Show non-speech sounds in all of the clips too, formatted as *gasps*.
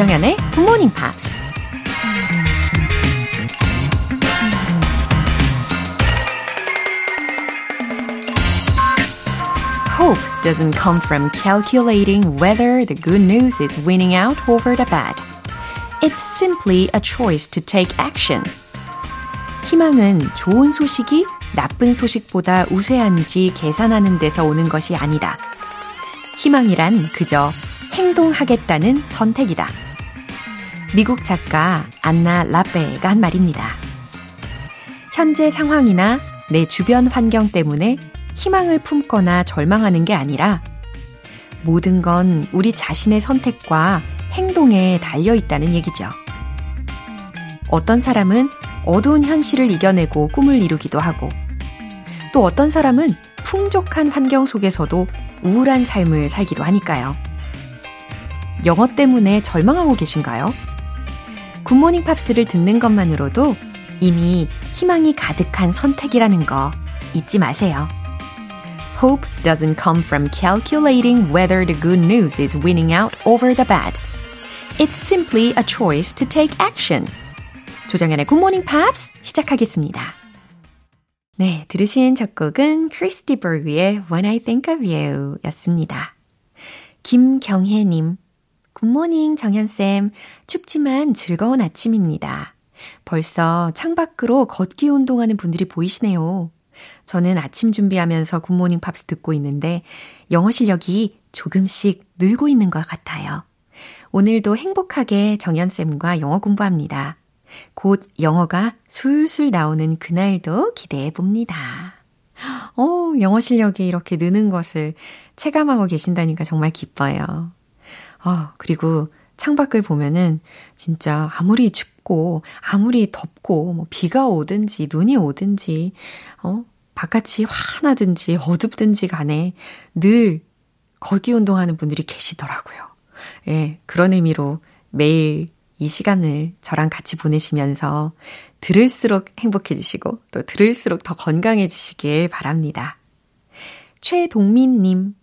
조정연의 Good Morning Pops. Hope doesn't come from calculating whether the good news is winning out over the bad. It's simply a choice to take action. 희망은 좋은 소식이 나쁜 소식보다 우세한지 계산하는 데서 오는 것이 아니다. 희망이란 그저 행동하겠다는 선택이다. 미국 작가 안나 라페가 한 말입니다. 현재 상황이나 내 주변 환경 때문에 희망을 품거나 절망하는 게 아니라 모든 건 우리 자신의 선택과 행동에 달려 있다는 얘기죠. 어떤 사람은 어두운 현실을 이겨내고 꿈을 이루기도 하고 또 어떤 사람은 풍족한 환경 속에서도 우울한 삶을 살기도 하니까요. 영어 때문에 절망하고 계신가요? 굿모닝 팝스를 듣는 것만으로도 이미 희망이 가득한 선택이라는 거 잊지 마세요. Hope doesn't come from calculating whether the good news is winning out over the bad. It's simply a choice to take action. 조정현의 굿모닝 팝스 시작하겠습니다. 네, 들으신 첫 곡은 크리스티 버그의 When I Think of You 였습니다. 김경혜님, Good morning 정현쌤, 춥지만 즐거운 아침입니다. 벌써 창밖으로 걷기 운동하는 분들이 보이시네요. 저는 아침 준비하면서 굿모닝 팝스 듣고 있는데 영어 실력이 조금씩 늘고 있는 것 같아요. 오늘도 행복하게 정연쌤과 영어 공부합니다. 곧 영어가 술술 나오는 그날도 기대해 봅니다. 어, 영어 실력이 이렇게 느는 것을 체감하고 계신다니까 정말 기뻐요. 어, 그리고 창밖을 보면은 진짜 아무리 춥고 아무리 덥고 뭐 비가 오든지 눈이 오든지 어 바깥이 환하든지 어둡든지 간에 늘 거기 운동하는 분들이 계시더라고요. 예, 그런 의미로 매일 이 시간을 저랑 같이 보내시면서 들을수록 행복해지시고 또 들을수록 더 건강해지시길 바랍니다. 최동민님,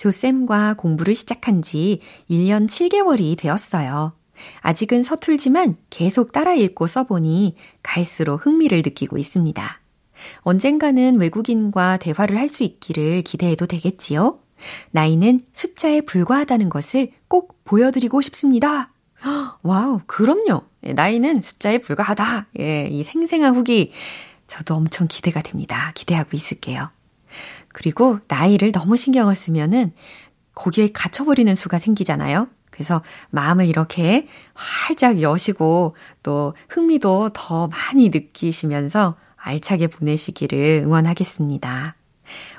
조쌤과 공부를 시작한 지 1년 7개월이 되었어요. 아직은 서툴지만 계속 따라 읽고 써보니 갈수록 흥미를 느끼고 있습니다. 언젠가는 외국인과 대화를 할 수 있기를 기대해도 되겠지요? 나이는 숫자에 불과하다는 것을 꼭 보여드리고 싶습니다. *gasps* Wow, 그럼요. 예, 나이는 숫자에 불과하다. 예, 이 생생한 후기 저도 엄청 기대가 됩니다. 기대하고 있을게요. 그리고 나이를 너무 신경을 쓰면은 거기에 갇혀버리는 수가 생기잖아요. 그래서 마음을 이렇게 활짝 여시고 또 흥미도 더 많이 느끼시면서 알차게 보내시기를 응원하겠습니다.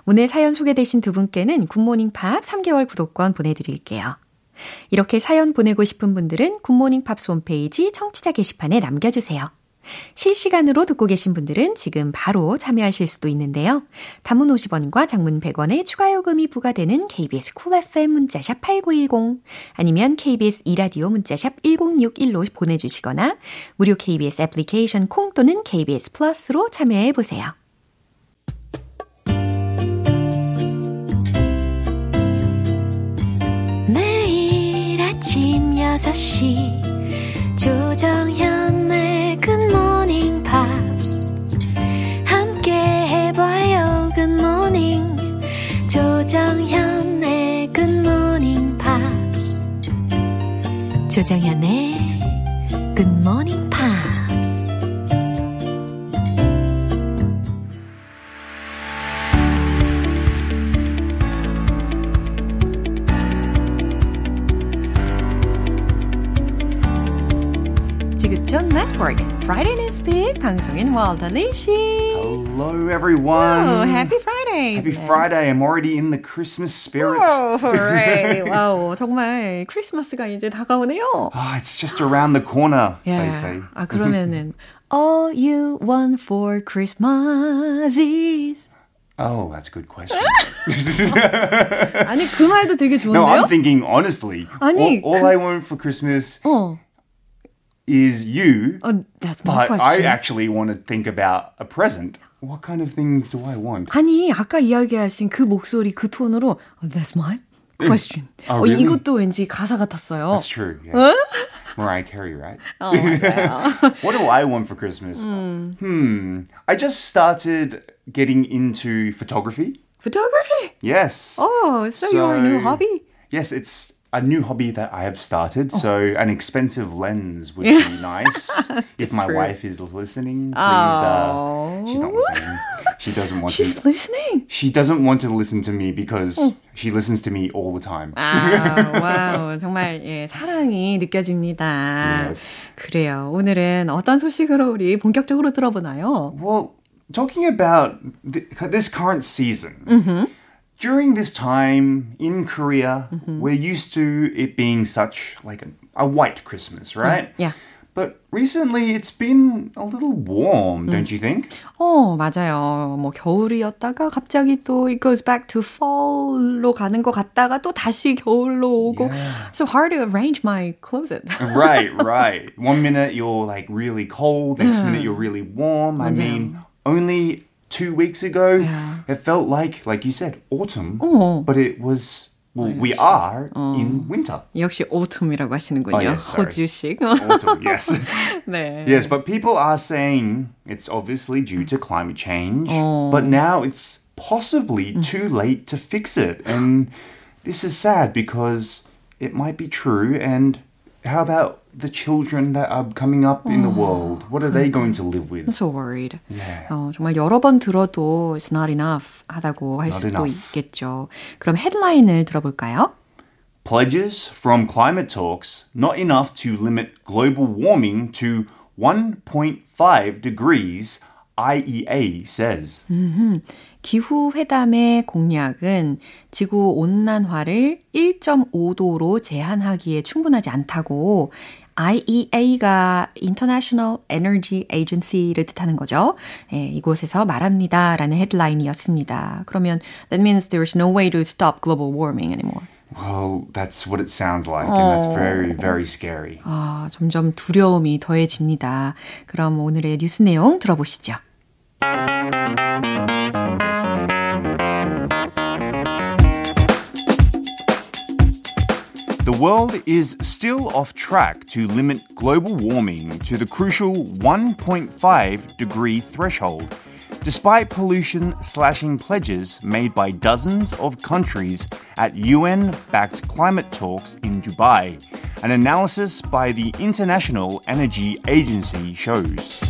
오늘 사연 소개되신 두 분께는 굿모닝 팝 3개월 구독권 보내드릴게요. 이렇게 사연 보내고 싶은 분들은 굿모닝 팝스 홈페이지 청취자 게시판에 남겨주세요. 실시간으로 듣고 계신 분들은 지금 바로 참여하실 수도 있는데요. 단문 50원과 장문 100원의 추가 요금이 부과되는 KBS 쿨 FM 문자샵 8910 아니면 KBS 이라디오 문자샵 1061로 보내주시거나 무료 KBS 애플리케이션 콩 또는 KBS 플러스로 참여해 보세요. 매일 아침 6시 조정현 조정현의 Good Morning Pops. 지구촌 Network Friday Newspeak 방송인 월터리 씨. Hello everyone. Oh, happy Friday. Happy Friday. I'm already in the Christmas spirit. Oh, *laughs* hooray. 와우, 정말 크리스마스가 이제 다가오네요. Ah, it's just around the corner, yeah. they say. 아, 그러면은 All you want for Christmas is Oh, that's a good question. *laughs* 아니 그 말도 되게 좋은데요? no, I'm thinking honestly. 아니, all, all 그... I want for Christmas 어. is you. Oh, that's my but question. I actually want to think about a present. What kind of things do I want? 아니, 아까 이야기하신 그 목소리, 그 톤으로 oh, That's mine? question. Oh, 어, really? 이것도 왠지 가사 같았어요. That's true. Yes. Mariah Carey, right? 어, *laughs* 맞아요. What do I want for Christmas? Hmm. I just started getting into photography. Photography. Yes. Oh, so, your new So- hobby? Yes, it's a new hobby that I have started. Oh. So an expensive lens would be *laughs* nice. *laughs* if my true. wife is listening, please. Uh, she's not listening. She doesn't want She's to. listening. She doesn't want to listen to me because she listens to me all the time. 아, 와우. *laughs* 정말, 예, 사랑이 느껴집니다. Yes. 그래요. 오늘은 어떤 소식으로 우리 본격적으로 들어보나요? Well, talking about th- this current season, during this time in Korea, we're used to it being such like a, a white Christmas, right? Yeah. But recently, it's been a little warm, don't you think? 어, 맞아요. 뭐, 겨울이었다가 갑자기 또 it goes back to fall로 가는 것 같다가 또 다시 겨울로 오고. So hard to arrange my closet. right, *laughs* right. One minute you're like really cold, next minute you're really warm. I mean, only two weeks ago, Yeah. it felt like, like you said, autumn, 어. but it was, well, we are in winter. 역시 autumn이라고 하시는군요. Oh, yes, sorry. 호주식. Autumn, yes. *laughs* 네. Yes, but people are saying it's obviously due to climate change, but now it's possibly too late to fix it. And this is sad because it might be true. And how about the children that are coming up in the world? What are they going to live with? I'm so worried. Yeah. 어, 정말 여러 번 들어도 it's not enough 하다고 할 Not 수도 enough. 있겠죠. 그럼 헤드라인을 들어볼까요? Pledges from climate talks not enough to limit global warming to 1.5 degrees, IEA says. 기후 회담의 공약은 지구 온난화를 1.5도로 제한하기에 충분하지 않다고 IEA가 International Energy Agency를 뜻하는 거죠. 예, 이곳에서 말합니다 라는 헤드라인이었습니다. 그러면 that means there's no way to stop global warming anymore. Well, that's what it sounds like, and that's very, very scary. 아, 점점 두려움이 더해집니다. 그럼 오늘의 뉴스 내용 들어보시죠. The world is still off track to limit global warming to the crucial 1.5 degree threshold, despite pollution slashing pledges made by dozens of countries at UN backed climate talks in Dubai. An analysis by the International Energy Agency shows.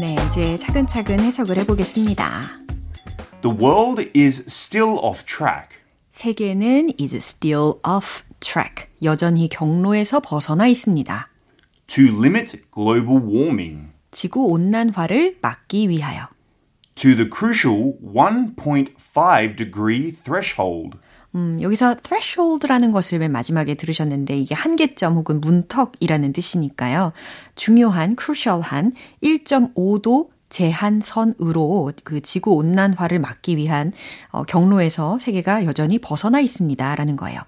네, 이제 차근차근 해석을 해보겠습니다. The world is still off track. 세계는 is still off track. 여전히 경로에서 벗어나 있습니다. To limit global warming 지구 온난화를 막기 위하여. to the crucial 1.5 degree threshold. 음, 여기서 threshold라는 것을 맨 마지막에 들으셨는데 이게 한계점 혹은 문턱이라는 뜻이니까요. 중요한, crucial한 1.5도 제한선으로 그 지구 온난화를 막기 위한 어, 경로에서 세계가 여전히 벗어나 있습니다라는 거예요.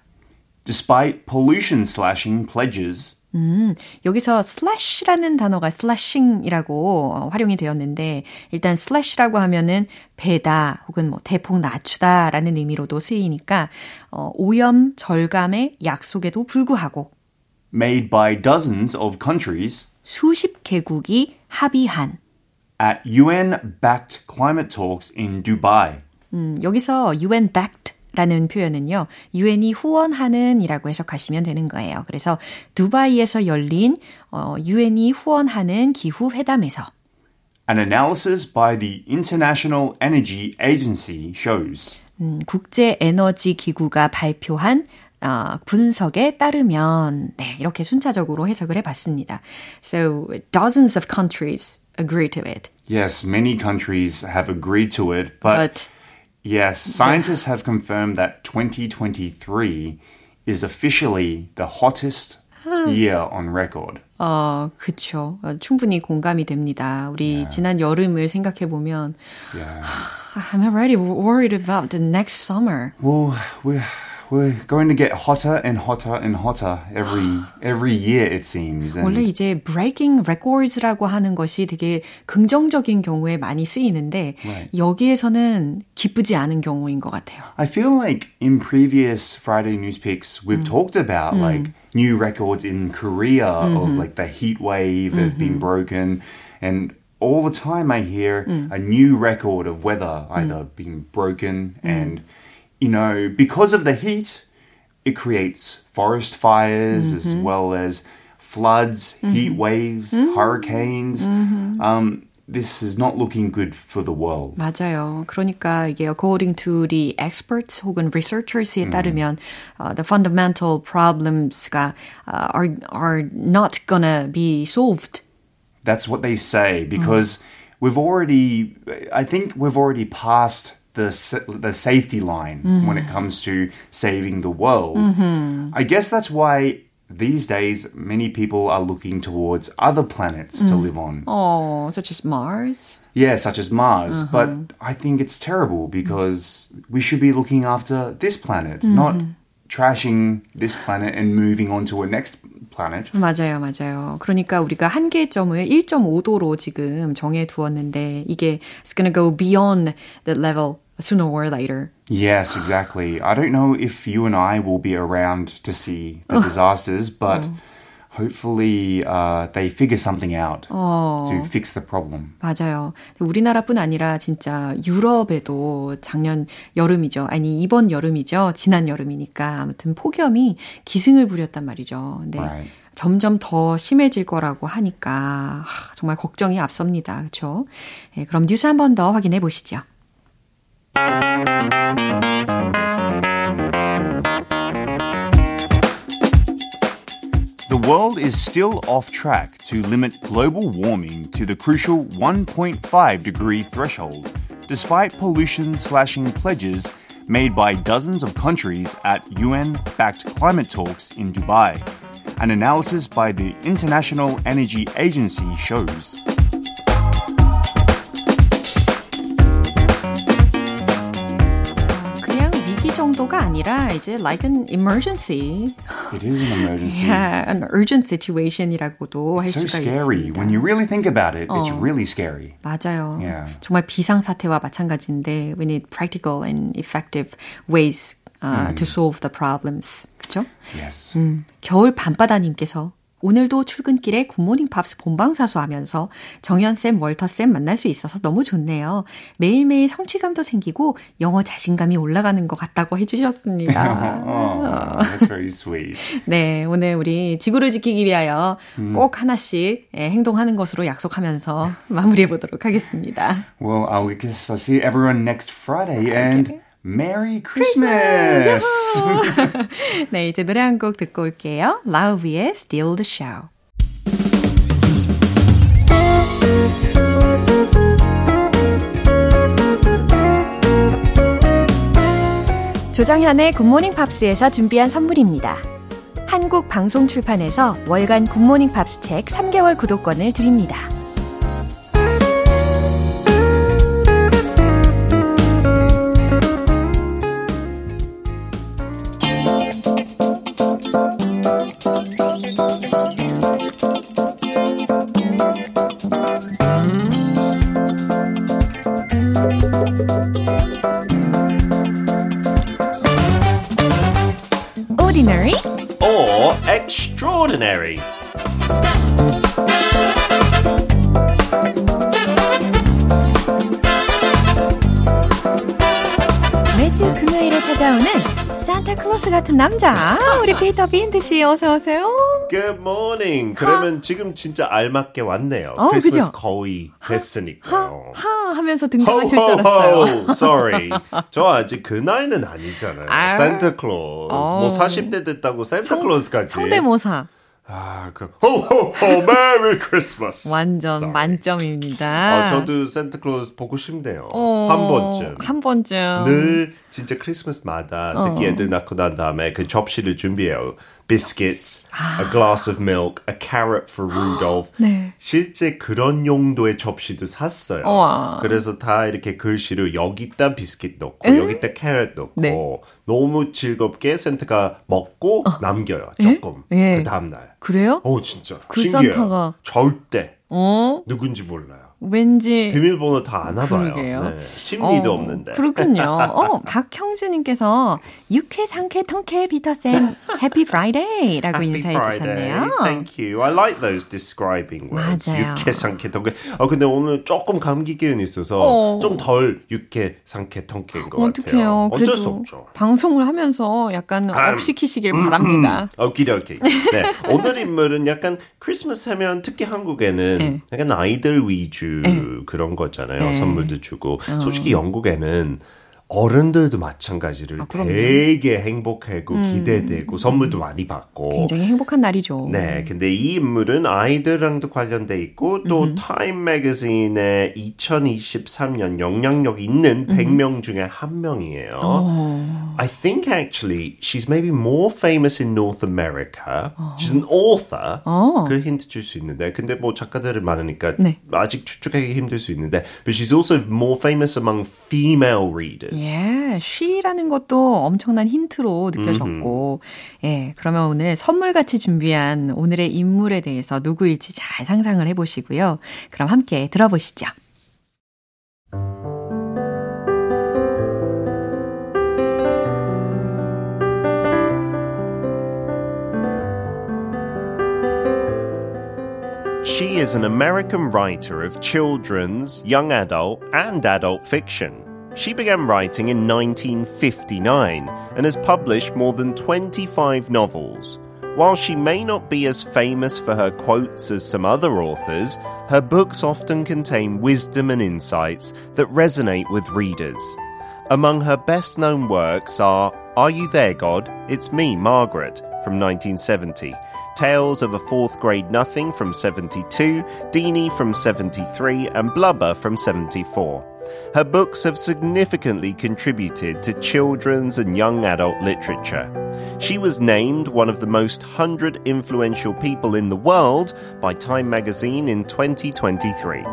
Despite pollution slashing pledges, 음, 여기서 slash라는 단어가 slashing이라고 어, 활용이 되었는데 일단 slash라고 하면은 배다 혹은 뭐 대폭 낮추다라는 의미로도 쓰이니까 어, 오염 절감의 약속에도 불구하고 made by dozens of countries 수십 개국이 합의한 at UN backed climate talks in Dubai. 음, 여기서 UN backed 라는 표현은요, UN이 후원하는 이라고 해석하시면 되는 거예요. 그래서 두바이에서 열린 어, UN이 후원하는 기후 회담에서 An analysis by the International Energy Agency shows 음, 국제 에너지 기구가 발표한 어, 분석에 따르면 네, 이렇게 순차적으로 해석을 해봤습니다. So dozens of countries agree to it, yes, many countries have agreed to it, but, but yes, scientists have confirmed that 2023 is officially the hottest year on record. 어, 그쵸. 어, 충분히 공감이 됩니다. 우리 지난 여름을 생각해 보면 Yeah. *sighs* I'm already worried about the next summer. Well, we we're going to get hotter and hotter and hotter every *gasps* every year it seems. And 원래 이제 breaking records라고 하는 것이 되게 긍정적인 경우에 많이 쓰이는데 right. 여기에서는 기쁘지 않은 경우인 것 같아요. I feel like in previous Friday news picks we've 음. talked about 음. like new records in Korea mm-hmm. of like the heat wave mm-hmm. has been broken and all the time I hear mm. a new record of weather either mm. being broken and you know, because of the heat, it creates forest fires mm-hmm. as well as floods, mm-hmm. heat waves, mm-hmm. hurricanes. Mm-hmm. Um, this is not looking good for the world. 맞아요. 그러니까 이게 according to the experts 혹은 researchers에 따르면 uh, the fundamental problems가 uh, are are not gonna be solved. That's what they say because we've already I think we've already passed the the safety line mm-hmm. when it comes to saving the world. Mm-hmm. I guess that's why these days many people are looking towards other planets mm. to live on. Oh, such as Mars. Yeah, such as Mars. Uh-huh. But I think it's terrible because we should be looking after this planet, mm-hmm. not trashing this planet and moving on to a next planet. 맞아요, 맞아요. 그러니까 우리가 한계점을 1.5도로 지금 정해 두었는데 이게 it's gonna go beyond the level sooner or later. Yes, exactly. I don't know if you and I will be around to see the disasters, but hopefully uh, they figure something out 어. to fix the problem. 맞아요. 우리나라뿐 아니라 진짜 유럽에도 작년 여름이죠. 아니 이번 여름이죠. 지난 여름이니까 아무튼 폭염이 기승을 부렸단 말이죠. 네. Right. 점점 더 심해질 거라고 하니까 정말 걱정이 앞섭니다. 그렇죠? 네, 그럼 뉴스 한 번 더 확인해 보시죠. The world is still off track to limit global warming to the crucial 1.5 degree threshold, despite pollution slashing pledges made by dozens of countries at UN backed climate talks in Dubai. An analysis by the International Energy Agency shows. 정도가 아니라 이제 like an emergency. It is an emergency. Yeah, an urgent situation이라고도 할 so 수가 scary. 있습니다. When you really think about it, 어. it's really scary. 맞아요. Yeah. 정말 비상 사태와 마찬가지인데 we need practical and effective ways uh, 음. to solve the problems. 그렇죠? Yes. 음, 겨울 밤바다님께서 오늘도 출근길에 굿모닝 팝스 본방사수 하면서 정연쌤, 월터쌤 만날 수 있어서 너무 좋네요. 매일매일 성취감도 생기고 영어 자신감이 올라가는 것 같다고 해주셨습니다. oh, *laughs* that's very sweet. 네, 오늘 우리 지구를 지키기 위하여 음. 꼭 하나씩 행동하는 것으로 약속하면서 *laughs* 마무리해 보도록 하겠습니다. Well, guess I'll see everyone next Friday and Merry Christmas! *laughs* 네, 이제 노래 한 곡 듣고 올게요. Lauv의 Steal the Show. 조정현의 굿모닝 팝스에서 준비한 선물입니다. 한국 방송 출판에서 월간 굿모닝 팝스 책 3개월 구독권을 드립니다. 남자 우리 피터 빈트 씨 어서 오세요. Good morning. 그러면 하. 지금 진짜 알맞게 왔네요. 어, 크리스마스 그죠? 거의 됐으니까요. 하, 하 하면서 등장하실 줄 알았어요. Sorry. 저 아직 그 나이는 아니잖아요. 아. 산타클로스. 어. 뭐 40대 됐다고 산타클로스까지. 성대모사. 아, 그 호호호 Merry Christmas. 완전 Sorry. 만점입니다. 어, 저도 산타클로스 보고 싶네요. 어, 한 번쯤. 한 번쯤. 늘 진짜 크리스마스마다 특히 어. 애들 낳고 난 다음에 그 접시를 준비해요. biscuits, a glass of milk, a carrot for Rudolph. 네. 실제 그런 용도의 접시도 샀어요. 우와. 그래서 다 이렇게 글씨로 여기다 비스킷 넣고 에? 여기다 캐럿 넣고 네. 너무 즐겁게 센터가 먹고 어. 남겨요. 조금. 예. 그 다음날. 그래요? 오 진짜. 그 신기해요. 산타가 절대 어? 누군지 몰라요. 왠지 비밀번호 다 아나 봐요. 네. 심리도 어, 없는데. 그렇군요. *laughs* 어, 박형주 님께서 유쾌 상쾌 통쾌 피터쌤 Happy Friday라고 인사해 Friday. 주셨네요. Thank you. I like those describing words. 맞아요. 유쾌 상쾌 통쾌. 아 근데 오늘 조금 감기 기운이 있어서 어. 좀 덜 유쾌 상쾌 통쾌인 것 어떡해요. 같아요. 어쩔 수 없죠. 방송을 하면서 약간 음, up 시키시길 음, 바랍니다. 음, 오케이 오케이. 네. 오늘 인물은 약간 크리스마스 하면 특히 한국에는 네. 약간 아이들 위주 네. 그런 거잖아요. 네. 선물도 주고. 어. 솔직히 영국에는 어른들도 마찬가지를 아, 되게 행복하고 음. 기대되고 선물도 많이 받고 굉장히 행복한 날이죠. 네, 근데 이 인물은 아이들랑도 관련돼 있고 또 음. 타임 매거진의 2023년 영향력 있는 100명 중에 한 명이에요. 어. I think actually she's maybe more famous in North America. 어. She's an author. 어. 그 힌트 줄 수 있는데 근데 뭐 작가들이 많으니까 네. 아직 추측하기 힘들 수 있는데 but she's also more famous among female readers. 예, she라는 것도 엄청난 힌트로 느껴졌고, 음흠. 예, 그러면 오늘 선물같이 준비한 오늘의 인물에 대해서 누구일지 잘 상상을 해보시고요. 그럼 함께 들어보시죠. She is an American writer of children's, young adult, and adult fiction. She began writing in 1959 and has published more than 25 novels. While she may not be as famous for her quotes as some other authors, her books often contain wisdom and insights that resonate with readers. Among her best known works are Are You There, God? It's Me, Margaret, from 1970, Tales of a Fourth Grade Nothing from 72, Deanie from 73, and Blubber from 74. Her books have significantly contributed to children's and young adult literature. She was named one of the most 100 influential people in the world by Time magazine in 2023.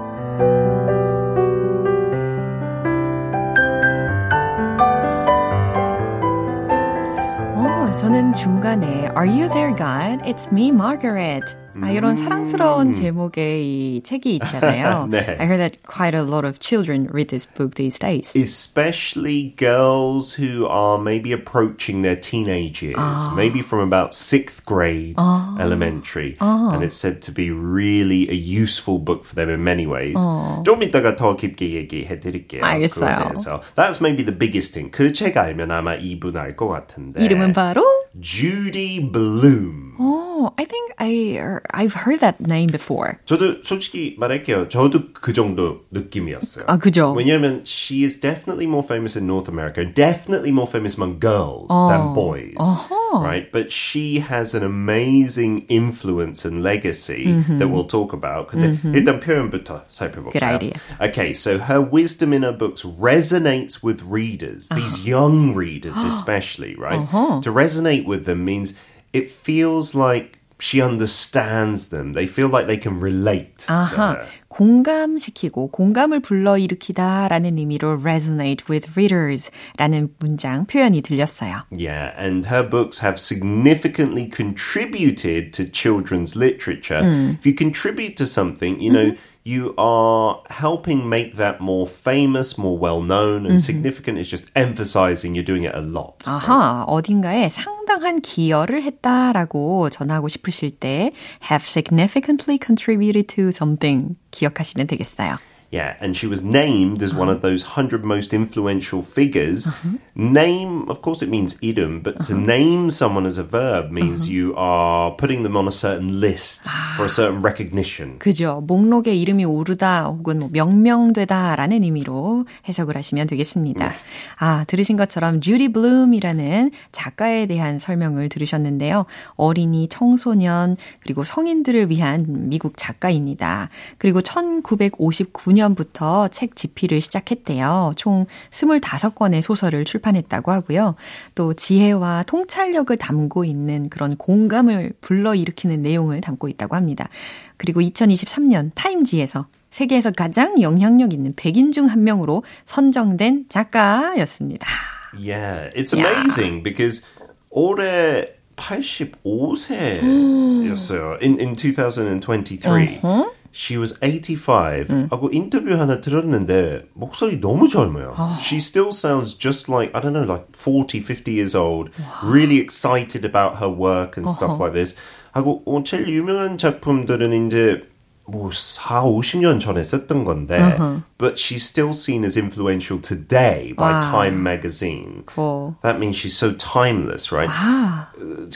저는 중간에 Are you there, God? It's me, Margaret. 아, 이런 사랑스러운 제목의 이 책이 있잖아요. 네. I heard that quite a lot of children read this book these days. Especially girls who are maybe approaching their teenage years, 아. maybe from about sixth grade 아. elementary. 아. And it's said to be really a useful book for them in many ways. 어. 좀 이따가 더 깊게 얘기해 드릴게요. 알겠어요. That's maybe the biggest thing. 그 책 알면 아마 이분 알 것 같은데. 이름은 바로? Judy Bloom. Oh, I think I I've heard that name before. 저도 솔직히 말할게요. 저도 그 정도 느낌이었어요. 아, 그죠. 왜냐하면 she is definitely more famous in North America, definitely more famous among girls 어. than boys. 어허. Right? But she has an amazing influence and legacy mm-hmm. that we'll talk about. 근데 mm-hmm. 일단 표현부터 살펴볼까요? Good idea. Okay, so her wisdom in her books resonates with readers, these young readers *gasps* especially, right? Uh-huh. To resonate with them means it feels like she understands them. They feel like they can relate. 아하, 공감시키고 공감을 불러일으키다라는 의미로 resonate with readers라는 문장 표현이 들렸어요. Yeah, and her books have significantly contributed to children's literature. 음. If you contribute to something, you know. Mm-hmm. you are helping make that more famous, more well known, and mm-hmm. significant is just emphasizing you're doing it a lot. 아하, right? 어딘가에 상당한 기여를 했다라고 전하고 싶으실 때 have significantly contributed to something 기억하시면 되겠어요. Yeah, and she was named as one of those 100 most influential figures. Uh-huh. Name, of course, it means idiom, but uh-huh. to name someone as a verb means uh-huh. you are putting them on a certain list for a certain recognition. 그죠. 목록에 이름이 오르다 혹은 뭐 명명되다라는 의미로 해석을 하시면 되겠습니다. 네. 아, 들으신 것처럼 주디 블룸이라는 작가에 대한 설명을 들으셨는데요. 어린이, 청소년, 그리고 성인들을 위한 미국 작가입니다. 그리고 1959년 2009년부터 책 집필을 시작했대요. 총 25권의 소설을 출판했다고 하고요. 또 지혜와 통찰력을 담고 있는 그런 공감을 불러일으키는 내용을 담고 있다고 합니다. 그리고 2023년 타임지에서 세계에서 가장 영향력 있는 100인 중 한 명으로 선정된 작가였습니다. Yeah, it's amazing because 올해 85세였어요. In in 2023. Uh-huh. She was 85. 음. 하고 인터뷰 하나 들었는데 목소리 너무 젊어요. 어. She still sounds just like I don't know like 40, 50 years old. 와. Really excited about her work and uh-huh. stuff like this. 하고 어, 제일 유명한 작품들은 이제 뭐 4, 50년 전에 썼던 건데 uh-huh. but she's still seen as influential today by wow. Time magazine. Cool. That means she's so timeless, right? Wow.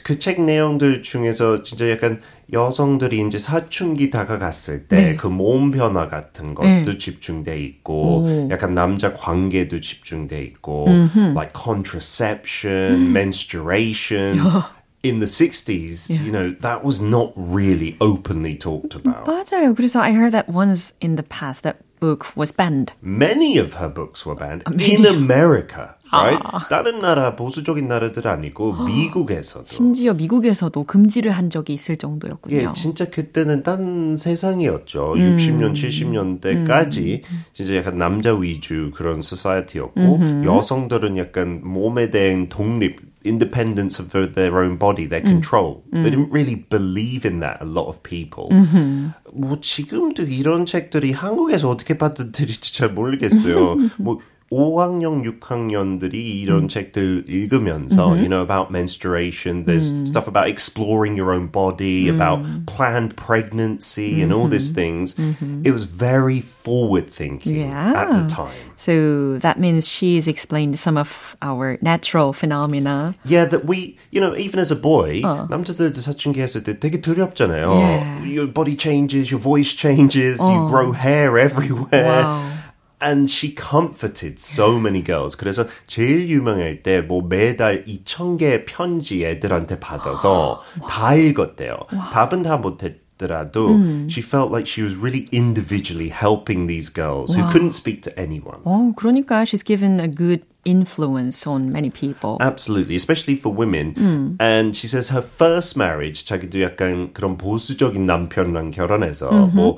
그책 내용들 중에서 진짜 약간 여성들이 이제 사춘기 다가갔을 때 그몸 변화 같은 것도 네. 집중돼 있고 오. 약간 남자 관계도 집중돼 있고 음흠. like contraception, menstruation in the 60s, yeah. you know, that was not really openly talked about. 맞아요. 그래서 I heard that once in the past that book was banned. Many of her books were banned in America. Right? 아. 다른 나라 보수적인 나라들 아니고 미국에서도 심지어 미국에서도 금지를 한 적이 있을 정도였군요. 예, 진짜 그때는 딴 세상이었죠. 음. 60년, 70년대까지 음. 진짜 약간 남자 위주 그런 소사이티였고 음. 여성들은 약간 몸에 대한 독립 independence of their own body, their control. 음. They didn't really believe in that. A lot of people. 음흠. 뭐 지금도 이런 책들이 한국에서 어떻게 받아들일지 잘 모르겠어요. *laughs* 뭐 5학년, 6학년들이 이런 음. 책들 읽으면서, mm-hmm. you know, about menstruation, there's mm. stuff about exploring your own body, mm. about planned pregnancy mm-hmm. and all these things. Mm-hmm. It was very forward thinking yeah. at the time. So that means she's explained some of our natural phenomena. Yeah, that we, you know, even as a boy, 어. 남자들도 사춘기 했을 때 되게 두렵잖아요. Yeah. Your body changes, your voice changes, 어. you grow hair everywhere. Wow. And she comforted so many girls. 그래서 제일 유명할 때 뭐 매달 2,000개 편지 애들한테 받아서 *gasps* 다 읽었대요. 답은 다 못했 더라도 음. she felt like she was really individually helping these girls who couldn't speak to anyone. 어, 그러니까 she's given a good influence on many people. Absolutely, especially for women. 음. And she says her first marriage, 자기도 약간 그런 보수적인 남편랑 결혼해서 음흠. 뭐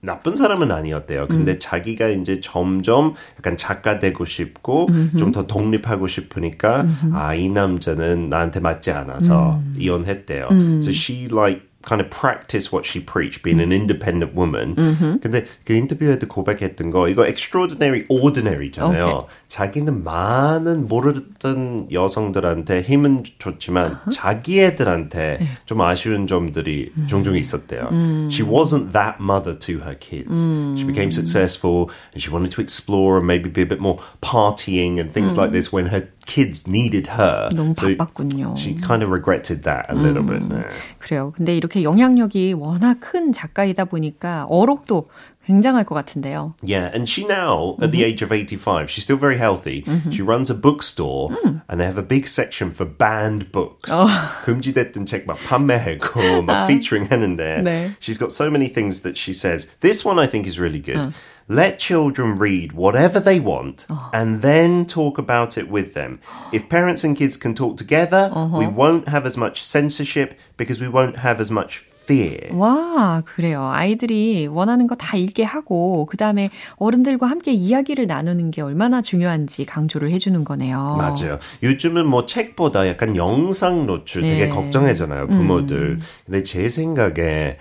나쁜 사람은 아니었대요. 근데 음. 자기가 이제 점점 약간 작가 되고 싶고 좀 더 독립하고 싶으니까 아 이 남자는 나한테 맞지 않아서 음. 이혼했대요. 음. So she like kind of practice what she preached, being an independent woman. Mm-hmm. 근데 그 인터뷰에도 고백했던 거 이거 extraordinary ordinary잖아요. Okay. 자기는 많은 모르던 여성들한테 힘은 좋지만 uh-huh. 자기 애들한테 좀 아쉬운 점들이 mm. 종종 있었대요. Mm. She wasn't that mother to her kids. Mm. She became successful and she wanted to explore and maybe be a bit more partying and things like this when her kids needed her. 너무 바빴군요. So she kind of regretted that a little bit. 네. 그래요. 근데 이렇게 영향력이 워낙 큰 작가이다 보니까 어록도 굉장할 것 같은데요. Yeah, and she now, at mm-hmm. the age of 85, she's still very healthy. Mm-hmm. She runs a bookstore mm. and they have a big section for banned books. Oh. *laughs* 금지됐던 책 막 판매하고 막 featuring 하는데 네. she's got so many things that she says. This one I think is really good. 음. Let children read whatever they want oh. and then talk about it with them. If parents and kids can talk together, uh-huh. we won't have as much censorship because we won't have as much fear. 와, 그래요. 아이들이 원하는 거 다 읽게 하고 그다음에 어른들과 함께 이야기를 나누는 게 얼마나 중요한지 강조를 해 주는 거네요. 맞아요. 요즘은 뭐 책보다 약간 영상 노출 되게 네. 걱정하잖아요, 부모들. 음. 근데 제 생각에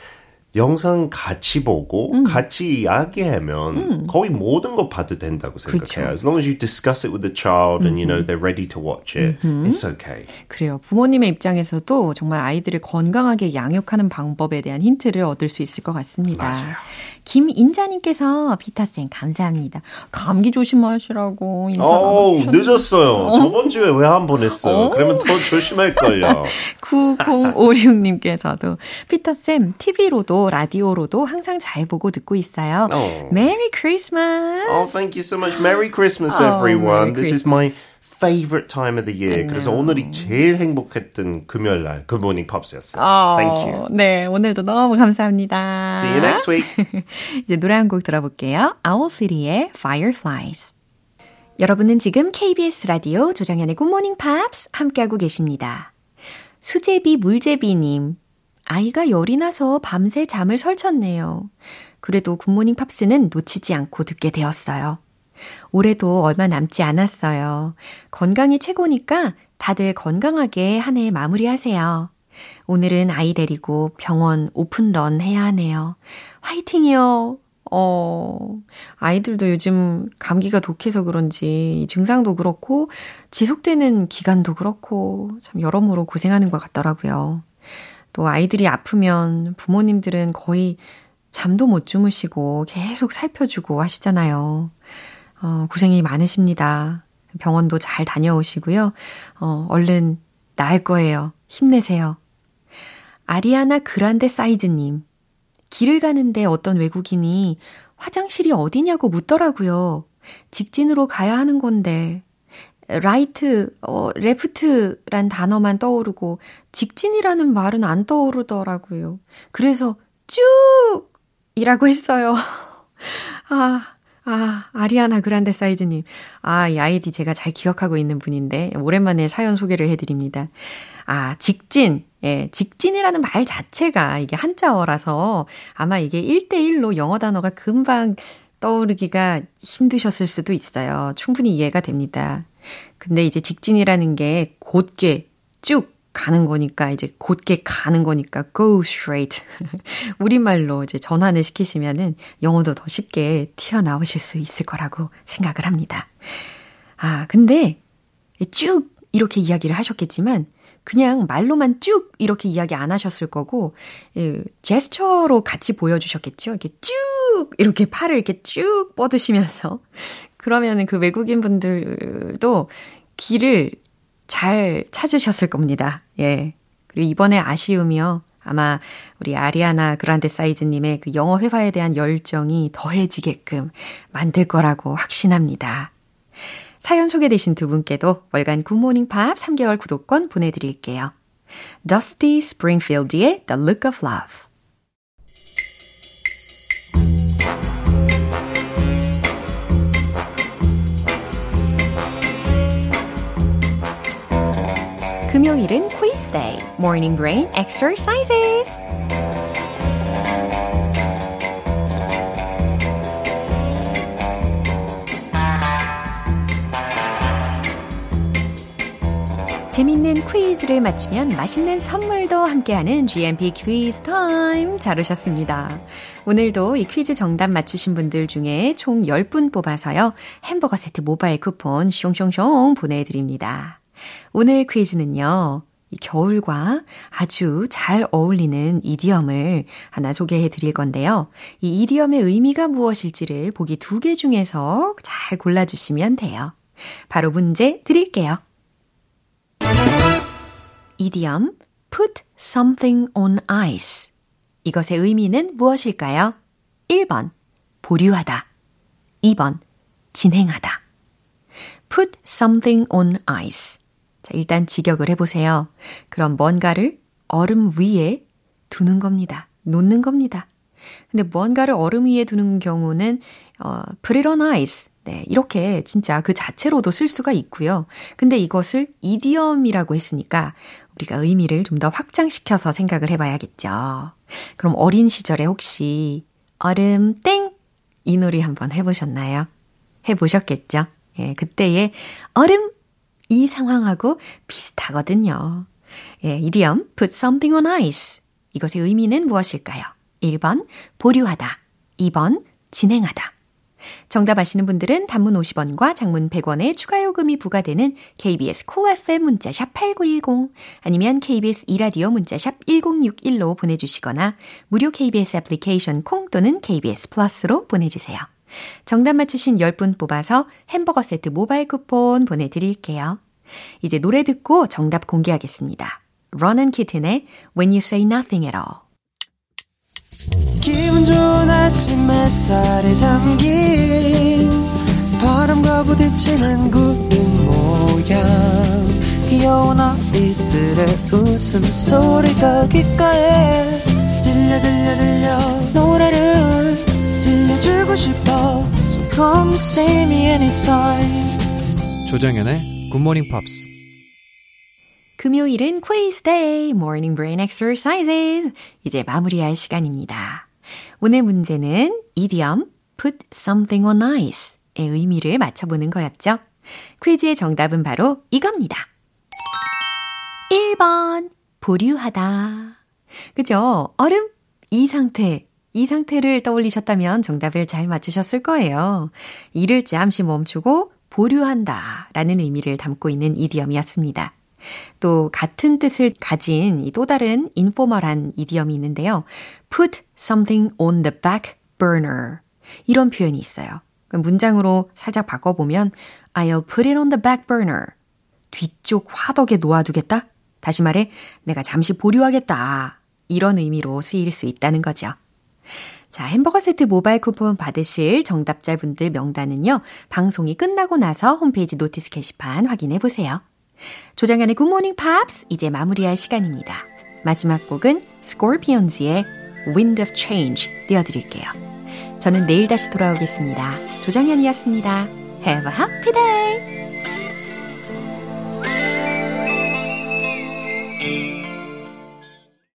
영상 같이 보고 음. 같이 이야기하면 음. 거의 모든 거 봐도 된다고 생각해요. 그렇죠. As long as you discuss it with the child and you know they're ready to watch it, 음흠. it's okay. 그래요. 부모님의 입장에서도 정말 아이들을 건강하게 양육하는 방법에 대한 힌트를 얻을 수 있을 것 같습니다. 맞아요. 김인자님께서 비타쌤 감사합니다. 감기 조심하시라고 인사 오, 늦었어요. 어? 저번 주에 왜 한 번 했어요? 어? 그러면 더 조심할걸요. *laughs* 9056님께서도 피터쌤 TV로도 라디오로도 항상 잘 보고 듣고 있어요. Oh. Merry Christmas. Oh, thank you so much. Merry Christmas, everyone. Oh, Merry Christmas. This is my favorite time of the year. 그래서 오늘이 제일 행복했던 금요일 날 굿모닝 팝스였어요. 어, Thank you. 네, 오늘도 너무 감사합니다. See you next week. 이제 노래 한 곡 들어볼게요. Owl City의 Fireflies. 여러분은 지금 KBS 라디오 조정현의 굿모닝 팝스 함께하고 계십니다. 수제비 물제비님. 아이가 열이 나서 밤새 잠을 설쳤네요. 그래도 굿모닝 팝스는 놓치지 않고 듣게 되었어요. 올해도 얼마 남지 않았어요. 건강이 최고니까 다들 건강하게 한 해 마무리하세요. 오늘은 아이 데리고 병원 오픈런 해야 하네요. 화이팅이요. 어, 아이들도 요즘 감기가 독해서 그런지 증상도 그렇고 지속되는 기간도 그렇고 참 여러모로 고생하는 것 같더라고요. 또 아이들이 아프면 부모님들은 거의 잠도 못 주무시고 계속 살펴주고 하시잖아요. 어, 고생이 많으십니다. 병원도 잘 다녀오시고요. 어, 얼른 나을 거예요. 힘내세요. 아리아나 그란데 사이즈님. 길을 가는데 어떤 외국인이 화장실이 어디냐고 묻더라고요. 직진으로 가야 하는 건데, right, 어, left란 단어만 떠오르고, 직진이라는 말은 안 떠오르더라고요. 그래서 쭉! 이라고 했어요. *laughs* 아, 아, 아리아나 그란데 사이즈님. 아, 이 아이디 제가 잘 기억하고 있는 분인데, 오랜만에 사연 소개를 해드립니다. 아, 직진. 예, 직진이라는 말 자체가 이게 한자어라서 아마 이게 1대1로 영어 단어가 금방 떠오르기가 힘드셨을 수도 있어요. 충분히 이해가 됩니다. 근데 이제 직진이라는 게 곧게 쭉 가는 거니까 이제 곧게 가는 거니까 go straight. *laughs* 우리말로 이제 전환을 시키시면은 영어도 더 쉽게 튀어나오실 수 있을 거라고 생각을 합니다. 아, 근데 쭉 이렇게 이야기를 하셨겠지만 그냥 말로만 쭉 이렇게 이야기 안 하셨을 거고, 예, 제스처로 같이 보여주셨겠죠? 이렇게 쭉, 이렇게 팔을 이렇게 쭉 뻗으시면서. *laughs* 그러면은 그 외국인 분들도 길을 잘 찾으셨을 겁니다. 예. 그리고 이번에 아쉬움이요. 아마 우리 아리아나 그란데 사이즈님의 그 영어 회화에 대한 열정이 더해지게끔 만들 거라고 확신합니다. 사연 소개되신 두 분께도 월간 굿모닝 팝 3개월 구독권 보내드릴게요. Dusty Springfield의 The Look of Love 금요일은 quiz day, morning brain exercises. 재밌는 퀴즈를 맞추면 맛있는 선물도 함께하는 GMP 퀴즈 타임. 잘 오셨습니다. 오늘도 이 퀴즈 정답 맞추신 분들 중에 총 10분 뽑아서요. 햄버거 세트 모바일 쿠폰 숑숑숑 보내드립니다. 오늘 퀴즈는요. 이 겨울과 아주 잘 어울리는 이디엄을 하나 소개해 드릴 건데요. 이 이디엄의 의미가 무엇일지를 보기 두 개 중에서 잘 골라주시면 돼요. 바로 문제 드릴게요. 이디엄 put something on ice. 이것의 의미는 무엇일까요? 1번 보류하다. 2번 진행하다. put something on ice. 자, 일단 직역을 해 보세요. 그럼 뭔가를 얼음 위에 두는 겁니다. 놓는 겁니다. 근데 뭔가를 얼음 위에 두는 경우는 어, put it on ice. 네, 이렇게 진짜 그 자체로도 쓸 수가 있고요. 근데 이것을 이디엄이라고 했으니까 우리가 의미를 좀 더 확장시켜서 생각을 해봐야겠죠. 그럼 어린 시절에 혹시 얼음 땡! 이 놀이 한번 해보셨나요? 해보셨겠죠? 예, 그때의 얼음! 이 상황하고 비슷하거든요. 예, 이디엄 put something on ice. 이것의 의미는 무엇일까요? 1번 보류하다. 2번 진행하다. 정답 아시는 분들은 단문 50원과 장문 100원의 추가 요금이 부과되는 KBS 콜 cool FM 문자샵 8910 아니면 KBS 이라디오 문자샵 1061로 보내주시거나 무료 KBS 애플리케이션 콩 또는 KBS 플러스로 보내주세요. 정답 맞추신 10분 뽑아서 햄버거 세트 모바일 쿠폰 보내드릴게요. 이제 노래 듣고 정답 공개하겠습니다. Ron and Kitten의 When You Say Nothing at All 기분 좋은 아침 햇살에 담긴 바람과 부딪히는 구름 거야 귀여운 아이들의 웃음소리가 귓가에 들려 들려 들려. 노래를 들려주고 싶어. So come see me anytime. 조정연의 굿모닝 팝스 금요일은 quiz day, morning brain exercises. 이제 마무리할 시간입니다. 오늘 문제는 idiom put something on ice의 의미를 맞춰보는 거였죠. 퀴즈의 정답은 바로 이겁니다. 1번, 보류하다. 그죠? 얼음, 이 상태. 이 상태를 떠올리셨다면 정답을 잘 맞추셨을 거예요. 이를 잠시 멈추고 보류한다 라는 의미를 담고 있는 이디엄이었습니다. 또 같은 뜻을 가진 또 다른 인포멀한 이디엄이 있는데요. put something on the back burner. 이런 표현이 있어요. 문장으로 살짝 바꿔보면 I'll put it on the back burner. 뒤쪽 화덕에 놓아두겠다? 다시 말해, 내가 잠시 보류하겠다. 이런 의미로 쓰일 수 있다는 거죠. 자, 햄버거 세트 모바일 쿠폰 받으실 정답자분들 명단은요, 방송이 끝나고 나서 홈페이지 notice 게시판 확인해 보세요. 조정현의 굿모닝 팝스 이제 마무리할 시간입니다. 마지막 곡은 스콜피온즈의 Wind of Change 띄워드릴게요. 저는 내일 다시 돌아오겠습니다. 조정현이었습니다. Have a happy day!